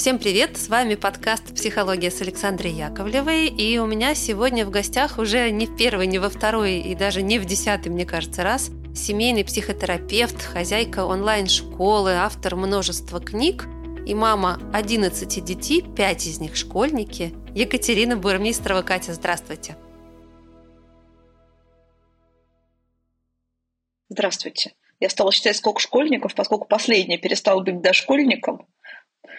Всем привет! С вами подкаст «Психология» с Александрой Яковлевой. И у меня сегодня в гостях уже не в первый, не во второй и даже не в десятый, мне кажется, раз семейный психотерапевт, хозяйка онлайн-школы, автор множества книг и мама 11 детей, 5 из них школьники, Екатерина Бурмистрова. Катя, здравствуйте! Здравствуйте. Я стала считать, сколько школьников, поскольку последняя перестала быть дошкольником.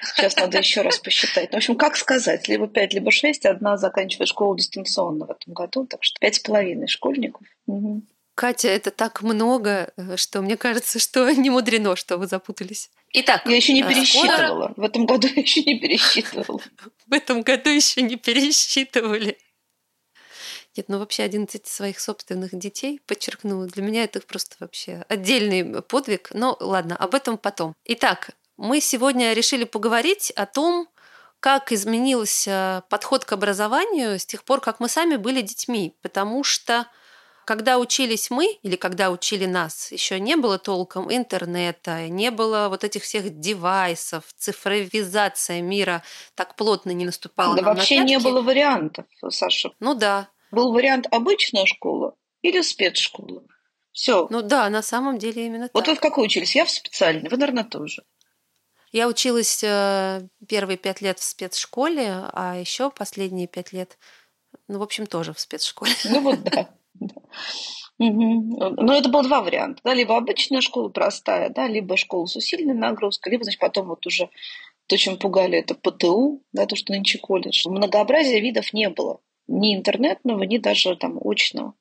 Сейчас надо еще раз посчитать. Ну, в общем, как сказать, либо пять, либо шесть. Одна заканчивает школу дистанционно в этом году, так что пять с половиной школьников. Угу. Катя, это так много, э, что мне кажется, что не мудрено, что вы запутались. Итак, я еще не э, пересчитывала. Скоро... В этом году я еще не пересчитывала. В этом году еще не пересчитывали. Нет, ну вообще 11 своих собственных детей, подчеркнула, для меня это просто вообще отдельный подвиг. Но ладно, об этом потом. Итак, мы сегодня решили поговорить о том, как изменился подход к образованию с тех пор, как мы сами были детьми. Потому что когда учились мы или когда учили нас, еще не было толком интернета, не было вот этих всех девайсов, цифровизация мира так плотно не наступала. Да вообще не было вариантов, Саша. Ну да. Был вариант обычная школа или спецшкола. Все. Ну да, на самом деле именно вот так. Вот вы в какой учились? Я в специальной, вы, наверное, тоже. Я училась э, первые пять лет в спецшколе, а еще последние пять лет, ну, в общем, тоже в спецшколе. Ну вот да. Но это было два варианта. Да? Либо обычная школа простая, да, либо школа с усиленной нагрузкой, либо, значит, потом вот уже то, чем пугали, это ПТУ, да, то, что нынче колледж. Многообразия видов не было. Ни интернетного, ни даже там очного.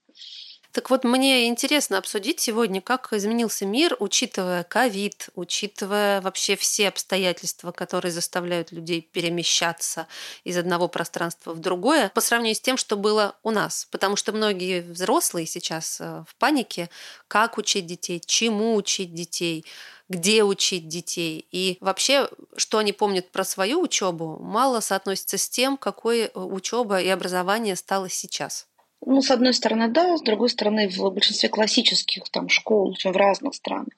Так вот, мне интересно обсудить сегодня, как изменился мир, учитывая ковид, учитывая вообще все обстоятельства, которые заставляют людей перемещаться из одного пространства в другое, по сравнению с тем, что было у нас. Потому что многие взрослые сейчас э, в панике, как учить детей, чему учить детей, где учить детей. И вообще, что они помнят про свою учебу, мало соотносится с тем, какой э, учеба и образование стало сейчас. Ну, с одной стороны, да, с другой стороны, в большинстве классических там школ в разных странах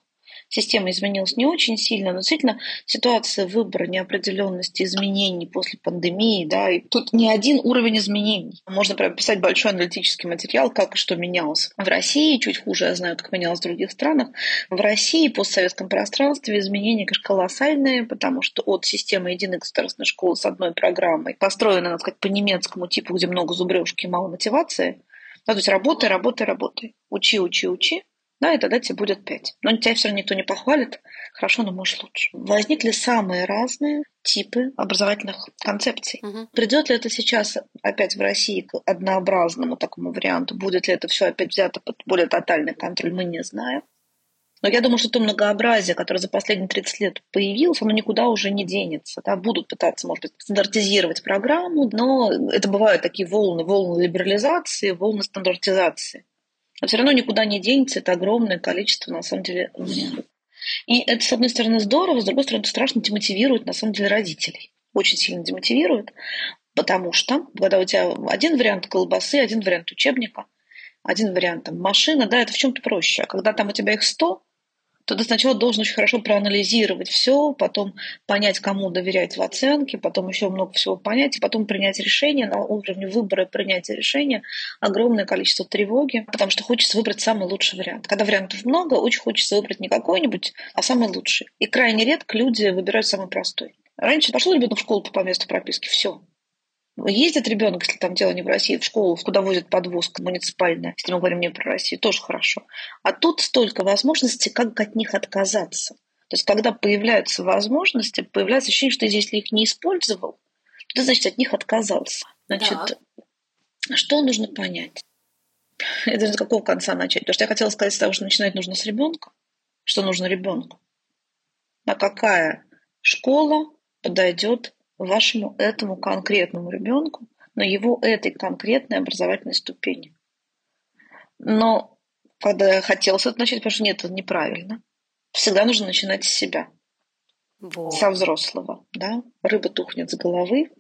система изменилась не очень сильно, но действительно ситуация выбора, неопределенности, изменений после пандемии, да, и тут не один уровень изменений. Можно прям писать большой аналитический материал, как и что менялось. В России чуть хуже, я знаю, как менялось в других странах. В России, постсоветском пространстве изменения, конечно, колоссальные, потому что от системы единой государственной школы с одной программой, построенной, надо сказать, по немецкому типу, где много зубрежки и мало мотивации, да, то есть работай, работай, работай. Учи, учи, учи да, и тогда тебе будет 5. Но тебя все равно никто не похвалит. Хорошо, но можешь лучше. Возникли самые разные типы образовательных концепций. Угу. Придет ли это сейчас опять в России к однообразному такому варианту? Будет ли это все опять взято под более тотальный контроль, мы не знаем. Но я думаю, что то многообразие, которое за последние 30 лет появилось, оно никуда уже не денется. Да? Будут пытаться, может быть, стандартизировать программу, но это бывают такие волны, волны либерализации, волны стандартизации. Но все равно никуда не денется, это огромное количество, на самом деле, И это, с одной стороны, здорово, с другой стороны, страшно демотивирует, на самом деле, родителей. Очень сильно демотивирует, потому что, когда у тебя один вариант колбасы, один вариант учебника, один вариант там, машина, да, это в чем-то проще. А когда там у тебя их сто, то ты сначала должен очень хорошо проанализировать все, потом понять, кому доверять в оценке, потом еще много всего понять, и потом принять решение на уровне выбора и принятия решения. Огромное количество тревоги, потому что хочется выбрать самый лучший вариант. Когда вариантов много, очень хочется выбрать не какой-нибудь, а самый лучший. И крайне редко люди выбирают самый простой. Раньше пошел ребенок в школу по месту прописки, все, Ездит ребенок, если там дело не в России, в школу, куда возят подвозка муниципальная, если мы говорим не про Россию, тоже хорошо. А тут столько возможностей, как от них отказаться. То есть, когда появляются возможности, появляется ощущение, что если их не использовал, то ты, значит, от них отказался. Значит, да. что нужно понять? Это с какого конца начать? Потому что я хотела сказать с того, что начинать нужно с ребенка. Что нужно ребенку? А какая школа подойдет вашему этому конкретному ребенку на его этой конкретной образовательной ступени. Но когда я хотела с этого начать, потому что нет, это неправильно. Всегда нужно начинать с себя. Вот. Со взрослого. Да? Рыба тухнет с головы.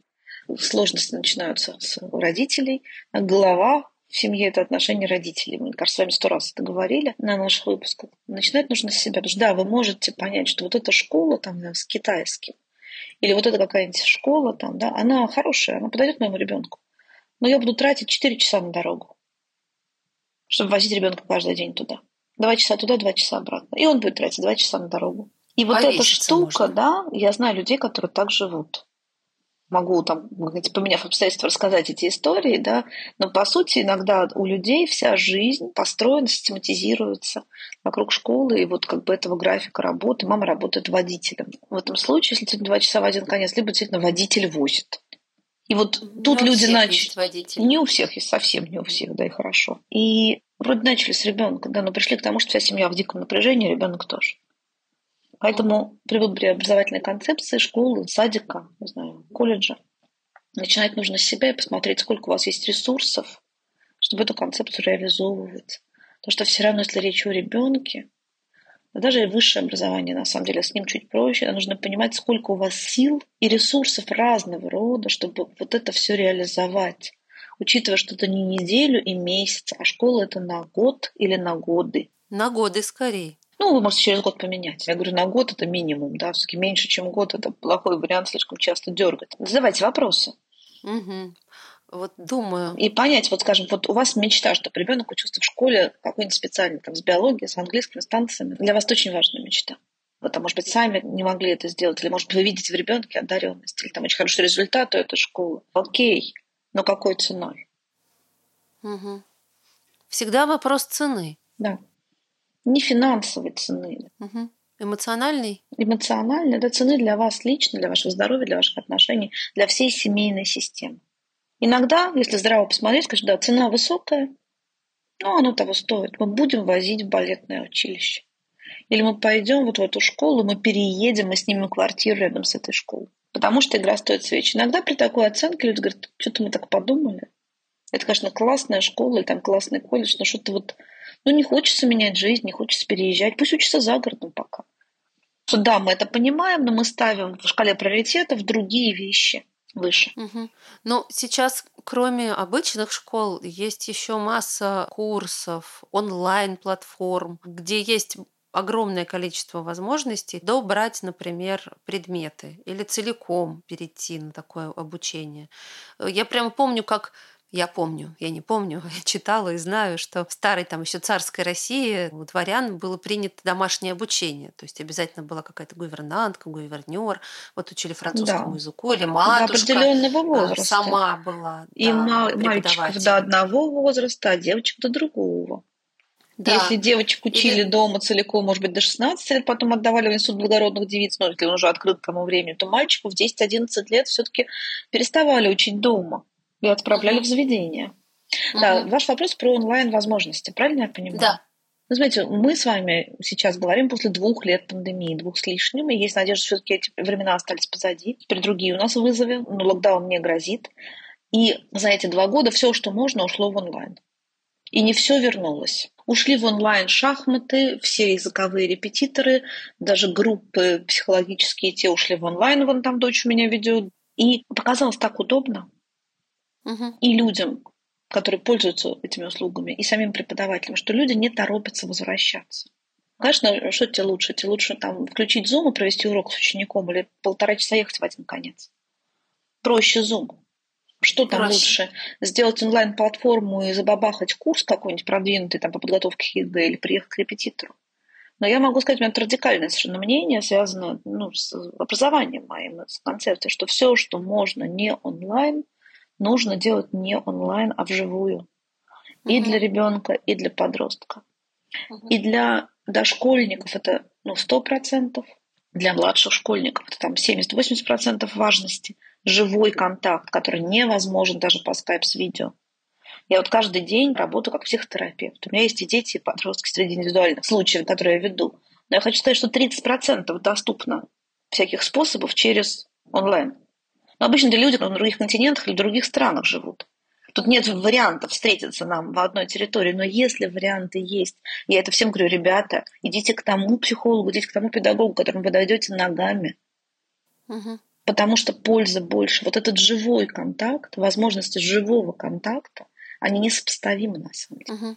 Сложности начинаются с родителей. Голова в семье это отношение родителей. Мы, кажется, с вами сто раз это говорили на наших выпусках. Начинать нужно с себя. Потому что да, вы можете понять, что вот эта школа там с китайским, или вот эта какая-нибудь школа там, да, она хорошая, она подойдет моему ребенку. Но я буду тратить 4 часа на дорогу, чтобы возить ребенка каждый день туда. Два часа туда, два часа обратно. И он будет тратить два часа на дорогу. И вот эта штука, можно. да, я знаю людей, которые так живут могу там, поменяв обстоятельства, рассказать эти истории, да, но по сути иногда у людей вся жизнь построена, систематизируется вокруг школы и вот как бы этого графика работы. Мама работает водителем. В этом случае, если действительно два часа в один конец, либо действительно водитель возит. И вот тут не люди начали... Не у всех есть, совсем не у всех, да, и хорошо. И вроде начали с ребенка, да, но пришли к тому, что вся семья в диком напряжении, ребенок тоже. Поэтому при выборе образовательной концепции школы, садика, не знаю, колледжа, начинать нужно с себя и посмотреть, сколько у вас есть ресурсов, чтобы эту концепцию реализовывать. Потому что все равно, если речь о ребенке, да даже и высшее образование, на самом деле, с ним чуть проще, нужно понимать, сколько у вас сил и ресурсов разного рода, чтобы вот это все реализовать. Учитывая, что это не неделю и месяц, а школа это на год или на годы. На годы скорее. Ну, вы можете через год поменять. Я говорю, на год это минимум, да, все-таки меньше, чем год, это плохой вариант, слишком часто дергать. Задавайте вопросы. Угу. Вот думаю. И понять, вот скажем, вот у вас мечта, чтобы ребенок учился в школе какой-нибудь специальной, там, с биологией, с английскими станциями. Для вас это очень важная мечта. Вы там, может быть, сами не могли это сделать, или, может быть, вы видите в ребенке одаренность, или там очень хороший результат у этой школы. Окей, но какой ценой? Угу. Всегда вопрос цены. Да не финансовой цены. Угу. Эмоциональной? Эмоциональной, это цены для вас лично, для вашего здоровья, для ваших отношений, для всей семейной системы. Иногда, если здраво посмотреть, скажешь, да, цена высокая, но оно того стоит. Мы будем возить в балетное училище. Или мы пойдем вот в эту школу, мы переедем, мы снимем квартиру рядом с этой школой. Потому что игра стоит свечи. Иногда при такой оценке люди говорят, что-то мы так подумали. Это, конечно, классная школа или там классный колледж, но что-то вот ну, не хочется менять жизнь, не хочется переезжать. Пусть учится за городом пока. Что да, мы это понимаем, но мы ставим в шкале приоритетов другие вещи выше. Угу. Ну, сейчас, кроме обычных школ, есть еще масса курсов, онлайн-платформ, где есть огромное количество возможностей добрать, например, предметы или целиком перейти на такое обучение. Я прямо помню, как я помню, я не помню, я читала и знаю, что в старой там еще царской России у дворян было принято домашнее обучение. То есть обязательно была какая-то гувернантка, гувернер, вот учили французскому да. языку, или матушка. До определенного а, возраста. Сама была. И да, мальчиков до одного возраста, а девочек до другого. Да. Если девочек учили Или... дома целиком, может быть, до 16 лет, потом отдавали в институт благородных девиц, но если он уже открыт к тому времени, то мальчиков в 10-11 лет все-таки переставали учить дома и отправляли в заведение. Да, ваш вопрос про онлайн-возможности, правильно я понимаю? Да. Ну, смотрите, мы с вами сейчас говорим после двух лет пандемии, двух с лишним, и есть надежда, что все-таки эти времена остались позади. Теперь другие у нас вызовы, но локдаун не грозит. И за эти два года все, что можно, ушло в онлайн. И не все вернулось. Ушли в онлайн шахматы, все языковые репетиторы, даже группы психологические, те ушли в онлайн, вон там дочь у меня ведет. И показалось так удобно угу. и людям, которые пользуются этими услугами, и самим преподавателям, что люди не торопятся возвращаться. Конечно, что тебе лучше? Тебе лучше там включить Zoom и провести урок с учеником или полтора часа ехать в один конец. Проще Zoom. Что там Проще. лучше? Сделать онлайн-платформу и забабахать курс какой-нибудь продвинутый там, по подготовке к ЕГЭ или приехать к репетитору? Но я могу сказать, у меня это радикальное совершенно мнение, связанное ну, с образованием моим, с концепцией, что все, что можно не онлайн, нужно делать не онлайн, а вживую. И для ребенка, и для подростка. И для дошкольников это ну, 100%, для младших школьников это там 70-80% важности. Живой контакт, который невозможен даже по скайп с видео. Я вот каждый день работаю как психотерапевт. У меня есть и дети, и подростки среди индивидуальных случаев, которые я веду. Но я хочу сказать, что 30% доступно всяких способов через онлайн. Но обычно это люди на других континентах или в других странах живут. Тут нет вариантов встретиться нам в одной территории, но если варианты есть, я это всем говорю, ребята, идите к тому психологу, идите к тому педагогу, к которому вы дойдете ногами. Угу. Потому что польза больше. Вот этот живой контакт, возможности живого контакта, они несопоставимы на самом деле. Угу.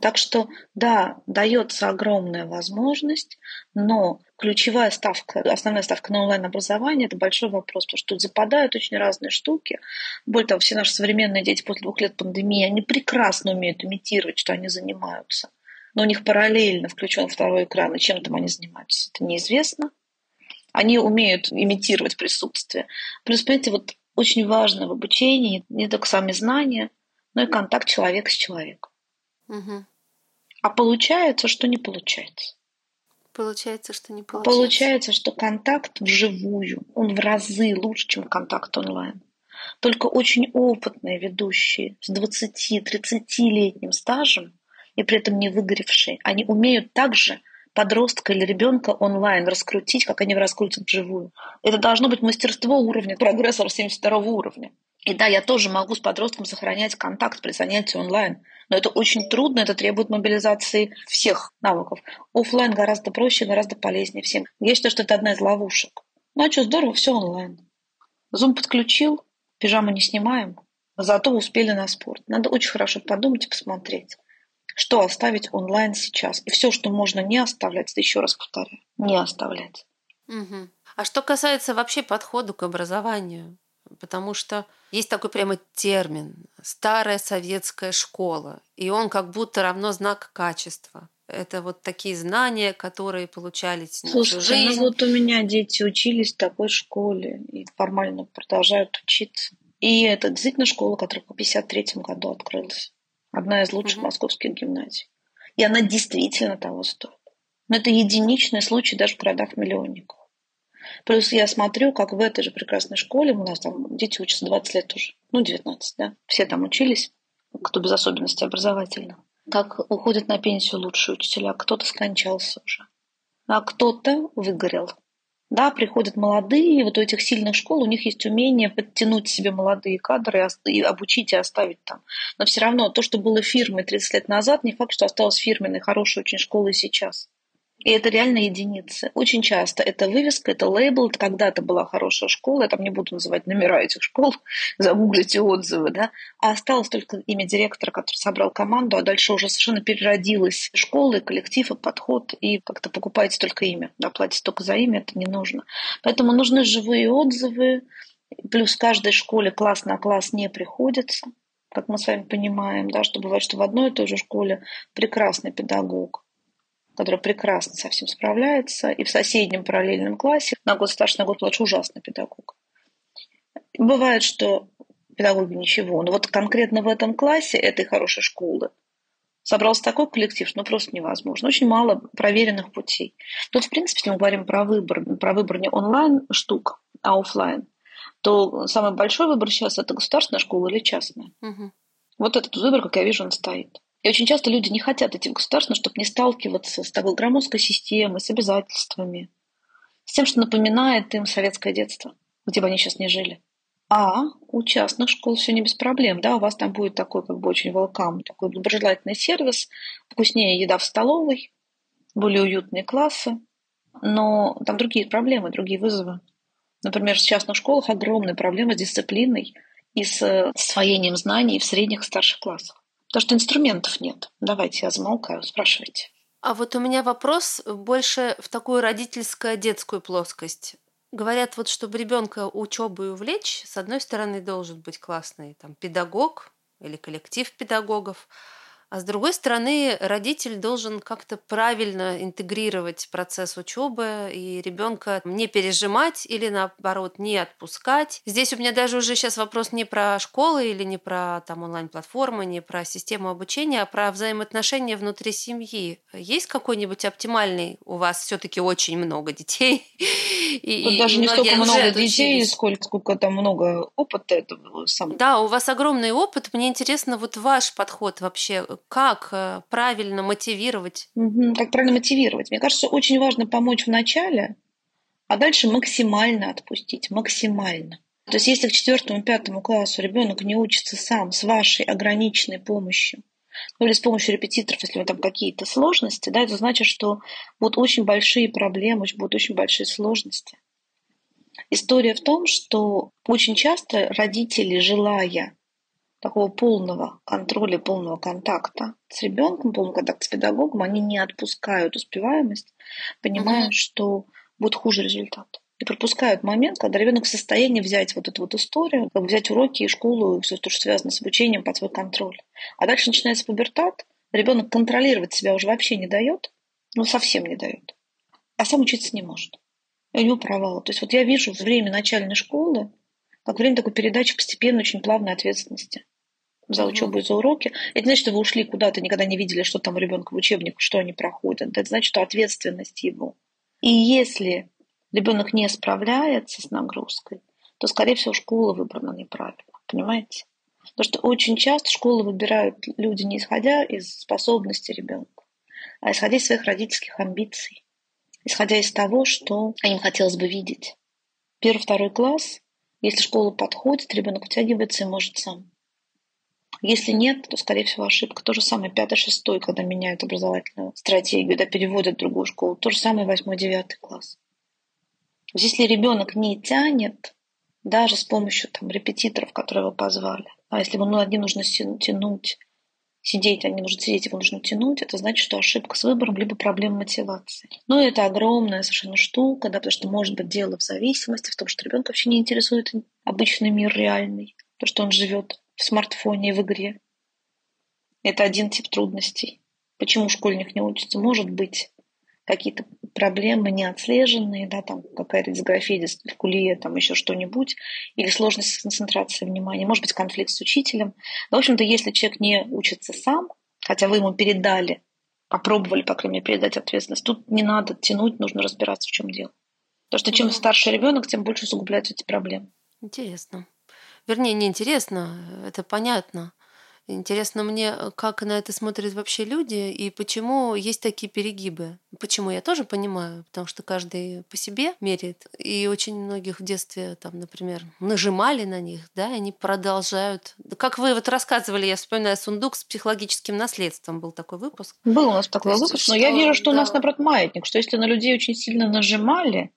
Так что, да, дается огромная возможность, но ключевая ставка, основная ставка на онлайн-образование – это большой вопрос, потому что тут западают очень разные штуки. Более того, все наши современные дети после двух лет пандемии, они прекрасно умеют имитировать, что они занимаются. Но у них параллельно включен второй экран, и чем там они занимаются, это неизвестно. Они умеют имитировать присутствие. Плюс, понимаете, вот очень важно в обучении не только сами знания, но и контакт человека с человеком. Угу. А получается, что не получается. Получается, что не получается. Получается, что контакт вживую, он в разы лучше, чем контакт онлайн. Только очень опытные ведущие с 20-30-летним стажем и при этом не выгоревшие, они умеют также подростка или ребенка онлайн раскрутить, как они раскрутят вживую. Это должно быть мастерство уровня прогрессора 72 уровня. И да, я тоже могу с подростком сохранять контакт при занятии онлайн, но это очень трудно, это требует мобилизации всех навыков. Оффлайн гораздо проще, гораздо полезнее всем. Я считаю, что это одна из ловушек. Ну а что, здорово, все онлайн. Zoom подключил, пижаму не снимаем, зато успели на спорт. Надо очень хорошо подумать и посмотреть, что оставить онлайн сейчас. И все, что можно не оставлять, еще раз повторяю, не оставлять. Угу. А что касается вообще подхода к образованию, потому что есть такой прямо термин «старая советская школа», и он как будто равно знак качества. Это вот такие знания, которые получались на Слушайте, всю жизнь. ну вот у меня дети учились в такой школе и формально продолжают учиться. И это действительно школа, которая в 1953 году открылась. Одна из лучших Мгм. московских гимназий. И она действительно того стоит. Но это единичный случай даже в городах-миллионниках. Плюс я смотрю, как в этой же прекрасной школе, у нас там дети учатся 20 лет уже, ну, 19, да, все там учились, кто без особенностей образовательно. Как уходят на пенсию лучшие учителя, кто-то скончался уже, а кто-то выгорел. Да, приходят молодые, и вот у этих сильных школ у них есть умение подтянуть себе молодые кадры и обучить и оставить там. Но все равно то, что было фирмой 30 лет назад, не факт, что осталось фирменной, хорошей очень школой сейчас. И это реально единицы. Очень часто это вывеска, это лейбл, это когда-то была хорошая школа, я там не буду называть номера этих школ, загуглите отзывы, да, а осталось только имя директора, который собрал команду, а дальше уже совершенно переродилась школа, и коллектив, и подход, и как-то покупаете только имя, да, платите только за имя, это не нужно. Поэтому нужны живые отзывы, плюс в каждой школе класс на класс не приходится, как мы с вами понимаем, да, что бывает, что в одной и той же школе прекрасный педагог, который прекрасно со всем справляется, и в соседнем параллельном классе на год старше, на год младше ужасный педагог. Бывает, что педагоги ничего, но вот конкретно в этом классе этой хорошей школы собрался такой коллектив, что ну, просто невозможно. Очень мало проверенных путей. Тут, в принципе, если мы говорим про выбор, про выбор не онлайн штук, а офлайн, то самый большой выбор сейчас это государственная школа или частная. Мгм. Вот этот выбор, как я вижу, он стоит. И очень часто люди не хотят идти в государственную, чтобы не сталкиваться с такой громоздкой системой, с обязательствами, с тем, что напоминает им советское детство, где бы они сейчас не жили. А у частных школ все не без проблем, да, у вас там будет такой как бы очень welcome, такой доброжелательный сервис, вкуснее еда в столовой, более уютные классы, но там другие проблемы, другие вызовы. Например, в частных школах огромные проблемы с дисциплиной и с э, освоением знаний в средних и старших классах. Потому что инструментов нет. Давайте я замолкаю, спрашивайте. А вот у меня вопрос больше в такую родительско-детскую плоскость. Говорят, вот чтобы ребенка учебой увлечь, с одной стороны должен быть классный там педагог или коллектив педагогов, а с другой стороны родитель должен как-то правильно интегрировать процесс учебы и ребенка не пережимать или наоборот не отпускать. Здесь у меня даже уже сейчас вопрос не про школы или не про там онлайн-платформы, не про систему обучения, а про взаимоотношения внутри семьи. Есть какой-нибудь оптимальный у вас все-таки очень много детей? И, Тут и даже не столько много детей, сколько, сколько там много опыта этого самого. Да, у вас огромный опыт. Мне интересно вот ваш подход вообще. Как э, правильно мотивировать? Мгм. Как правильно мотивировать? Мне кажется, очень важно помочь в начале, а дальше максимально отпустить, максимально. То есть если к четвертому, пятому классу ребенок не учится сам с вашей ограниченной помощью, ну или с помощью репетиторов, если у него там какие-то сложности, да, это значит, что будут очень большие проблемы, будут очень большие сложности. История в том, что очень часто родители, желая такого полного контроля, полного контакта с ребенком, полного контакта с педагогом, они не отпускают успеваемость, понимая, угу. что будет хуже результат. И пропускают момент, когда ребенок в состоянии взять вот эту вот историю, как взять уроки и школу, и все то, что связано с обучением под свой контроль. А дальше начинается пубертат, ребенок контролировать себя уже вообще не дает, ну совсем не дает, а сам учиться не может. И у него провал. То есть вот я вижу время начальной школы, как время такой передачи постепенно очень плавной ответственности за учебу и за уроки. Это значит, что вы ушли куда-то, никогда не видели, что там у ребенка в учебниках, что они проходят. Это значит, что ответственность его. И если ребенок не справляется с нагрузкой, то, скорее всего, школа выбрана неправильно. Понимаете? Потому что очень часто школы выбирают люди не исходя из способностей ребенка, а исходя из своих родительских амбиций, исходя из того, что им хотелось бы видеть. Первый, второй класс, если школа подходит, ребенок втягивается и может сам. Если нет, то, скорее всего, ошибка. То же самое пятый, шестой, когда меняют образовательную стратегию, да, переводят в другую школу. То же самое восьмой, девятый класс. Если ребенок не тянет, даже с помощью там, репетиторов, которые его позвали, а если ему ну, один нужно тянуть, сидеть, не нужно сидеть, его нужно тянуть, это значит, что ошибка с выбором, либо проблема мотивации. Но это огромная совершенно штука, да, потому что может быть дело в зависимости, в том, что ребенка вообще не интересует обычный мир реальный, то, что он живет в смартфоне и в игре. Это один тип трудностей. Почему школьник не учится? Может быть, какие-то проблемы не отслеженные, да, там какая-то дисграфия, дискалькулия, там еще что-нибудь, или сложность концентрации внимания, может быть, конфликт с учителем. Но, в общем-то, если человек не учится сам, хотя вы ему передали, попробовали, по крайней мере, передать ответственность, тут не надо тянуть, нужно разбираться, в чем дело. Потому что чем старше ребенок, тем больше усугубляются эти проблемы. Интересно. Вернее, не интересно, это понятно. Интересно мне, как на это смотрят вообще люди и почему есть такие перегибы. Почему я тоже понимаю, потому что каждый по себе меряет. И очень многих в детстве, там, например, нажимали на них, да, и они продолжают. Как вы вот рассказывали, я вспоминаю сундук с психологическим наследством. Был такой выпуск. Был у нас такой есть, выпуск, но я вижу, что да. у нас, наоборот, маятник, что если на людей очень сильно нажимали,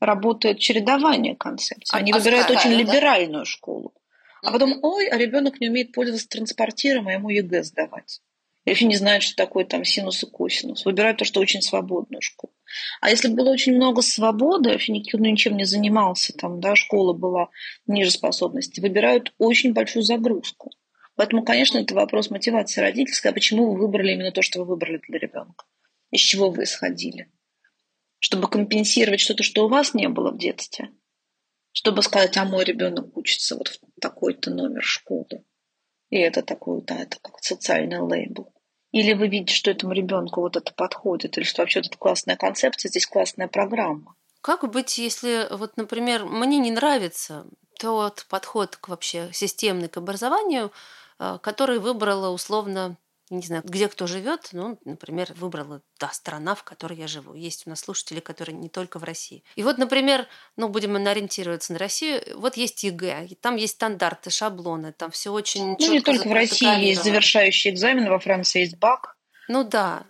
работает чередование концепций. Они а, выбирают а очень да? либеральную школу. А потом, ой, а ребенок не умеет пользоваться транспортиром, а ему ЕГЭ сдавать. И вообще не знает, что такое там синус и косинус. Выбирают то, что очень свободную школу. А если было очень много свободы, вообще никто ничем не занимался, там, да, школа была ниже способности, выбирают очень большую загрузку. Поэтому, конечно, это вопрос мотивации родительской, а почему вы выбрали именно то, что вы выбрали для ребенка? Из чего вы исходили? Чтобы компенсировать что-то, что у вас не было в детстве – чтобы сказать, а мой ребенок учится вот в такой-то номер школы. И это такой, да, это как социальный лейбл. Или вы видите, что этому ребенку вот это подходит, или что вообще это классная концепция, здесь классная программа. Как быть, если, вот, например, мне не нравится тот подход к вообще системный к образованию, э, который выбрала условно не знаю, где кто живет, ну, например, выбрала та страна, в которой я живу. Есть у нас слушатели, которые не только в России. И вот, например, ну, будем ориентироваться на Россию, вот есть ЕГЭ, там есть стандарты, шаблоны, там все очень Ну, не только в России есть завершающий экзамен, во Франции есть bac. Ну да,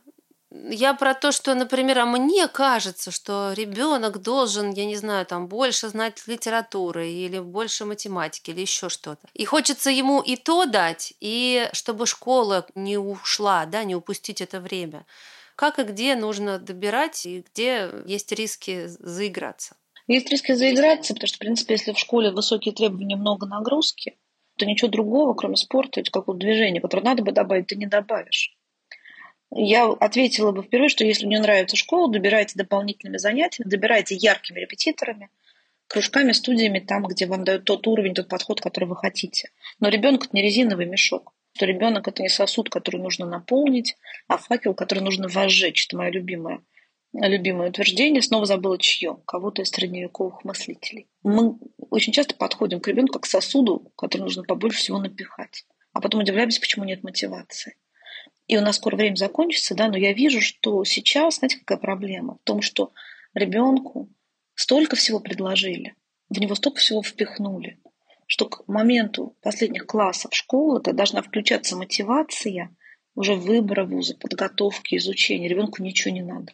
я про то, что, например, а мне кажется, что ребенок должен, я не знаю, там больше знать литературы или больше математики или еще что-то. И хочется ему и то дать, и чтобы школа не ушла, да, не упустить это время. Как и где нужно добирать, и где есть риски заиграться? Есть риски заиграться, потому что, в принципе, если в школе высокие требования, много нагрузки, то ничего другого, кроме спорта, какого-то движения, которое надо бы добавить, ты не добавишь я ответила бы впервые, что если мне нравится школа, добирайте дополнительными занятиями, добирайте яркими репетиторами, кружками, студиями, там, где вам дают тот уровень, тот подход, который вы хотите. Но ребенок это не резиновый мешок. Что ребенок это не сосуд, который нужно наполнить, а факел, который нужно возжечь. Это мое любимое, любимое утверждение. Снова забыла чье. Кого-то из средневековых мыслителей. Мы очень часто подходим к ребенку как к сосуду, который нужно побольше всего напихать. А потом удивляемся, почему нет мотивации. И у нас скоро время закончится, да, но я вижу, что сейчас, знаете, какая проблема? В том, что ребенку столько всего предложили, в него столько всего впихнули, что к моменту последних классов школы когда должна включаться мотивация уже выбора вуза, подготовки, изучения. Ребенку ничего не надо.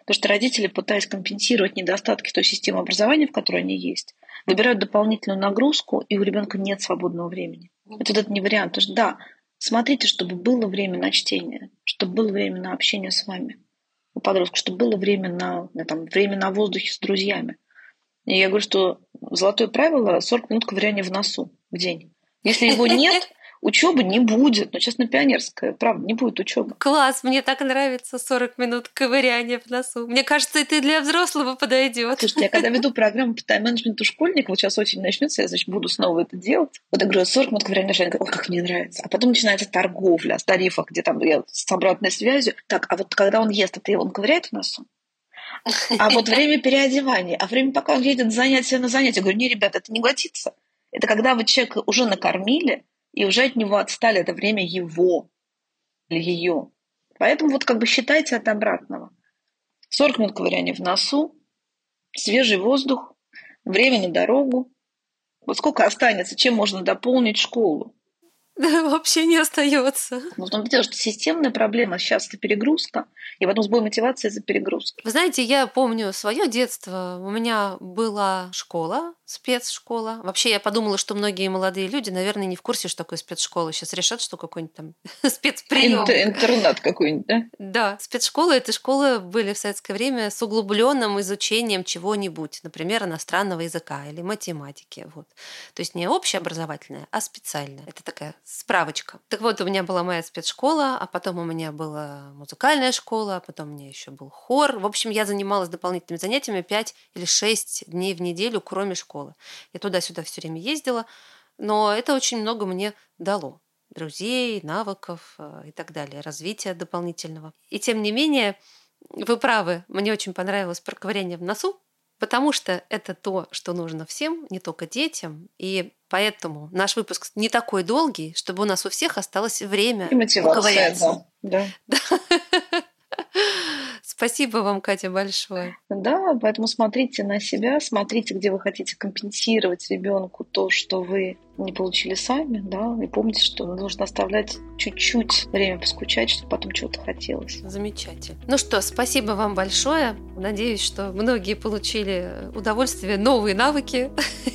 Потому что родители, пытаясь компенсировать недостатки той системы образования, в которой они есть, выбирают дополнительную нагрузку, и у ребенка нет свободного времени. Это вот это не вариант. Потому что да, смотрите, чтобы было время на чтение, чтобы было время на общение с вами, у подростков, чтобы было время на, на там, время на воздухе с друзьями. И я говорю, что золотое правило 40 минут ковыряния в носу в день. Если его нет, Учебы не будет. Но сейчас на пионерское, правда, не будет учебы. Класс, мне так нравится 40 минут ковыряния в носу. Мне кажется, это и для взрослого подойдет. Слушайте, я когда веду программу по тайм-менеджменту школьников, вот сейчас очень начнется, я, значит, буду снова это делать. Вот я говорю, 40 минут ковыряния в носу. Ой, как мне нравится. А потом начинается торговля с тарифах, где там я с обратной связью. Так, а вот когда он ест, это он ковыряет в носу? А вот время переодевания, а время, пока он едет занятия на занятия, я говорю, не, ребята, это не годится. Это когда вы человека уже накормили, и уже от него отстали, это время его или ее. Поэтому вот как бы считайте от обратного. 40 минут ковыряния в носу, свежий воздух, время на дорогу. Вот сколько останется, чем можно дополнить школу? Да, вообще не остается. Но в том дело, что системная проблема сейчас это перегрузка, и потом сбой мотивации из-за перегрузки. Вы знаете, я помню свое детство. У меня была школа, спецшкола. Вообще я подумала, что многие молодые люди, наверное, не в курсе, что такое спецшкола. Сейчас решат, что какой-нибудь там спецприем. Интернат какой-нибудь, да? Да. Спецшколы – это школы были в советское время с углубленным изучением чего-нибудь, например, иностранного языка или математики. Вот. То есть не общеобразовательная, а специальная. Это такая справочка. Так вот, у меня была моя спецшкола, а потом у меня была музыкальная школа, а потом у меня еще был хор. В общем, я занималась дополнительными занятиями 5 или 6 дней в неделю, кроме школы. Я туда-сюда все время ездила, но это очень много мне дало друзей, навыков э, и так далее, развития дополнительного. И тем не менее, вы правы, мне очень понравилось проковыряние в носу, потому что это то, что нужно всем, не только детям. И поэтому наш выпуск не такой долгий, чтобы у нас у всех осталось время и мотивация, да. да. Спасибо вам, Катя, большое. Да, поэтому смотрите на себя, смотрите, где вы хотите компенсировать ребенку то, что вы не получили сами, да, и помните, что нужно оставлять чуть-чуть время поскучать, чтобы потом чего-то хотелось. Замечательно. Ну что, спасибо вам большое. Надеюсь, что многие получили удовольствие, новые навыки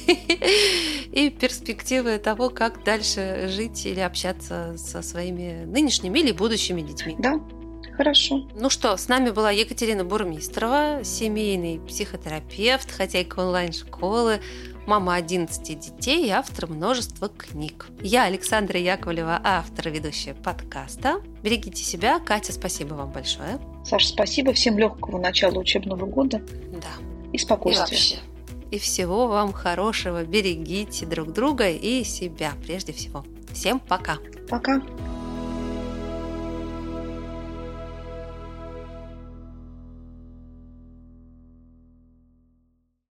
и перспективы того, как дальше жить или общаться со своими нынешними или будущими детьми. Да, Хорошо. Ну что, с нами была Екатерина Бурмистрова, семейный психотерапевт, хозяйка онлайн-школы, мама 11 детей и автор множества книг. Я Александра Яковлева, автор и ведущая подкаста. Берегите себя. Катя, спасибо вам большое. Саша, спасибо. Всем легкого начала учебного года. Да. И спокойствия. И вообще. И всего вам хорошего. Берегите друг друга и себя прежде всего. Всем пока. Пока.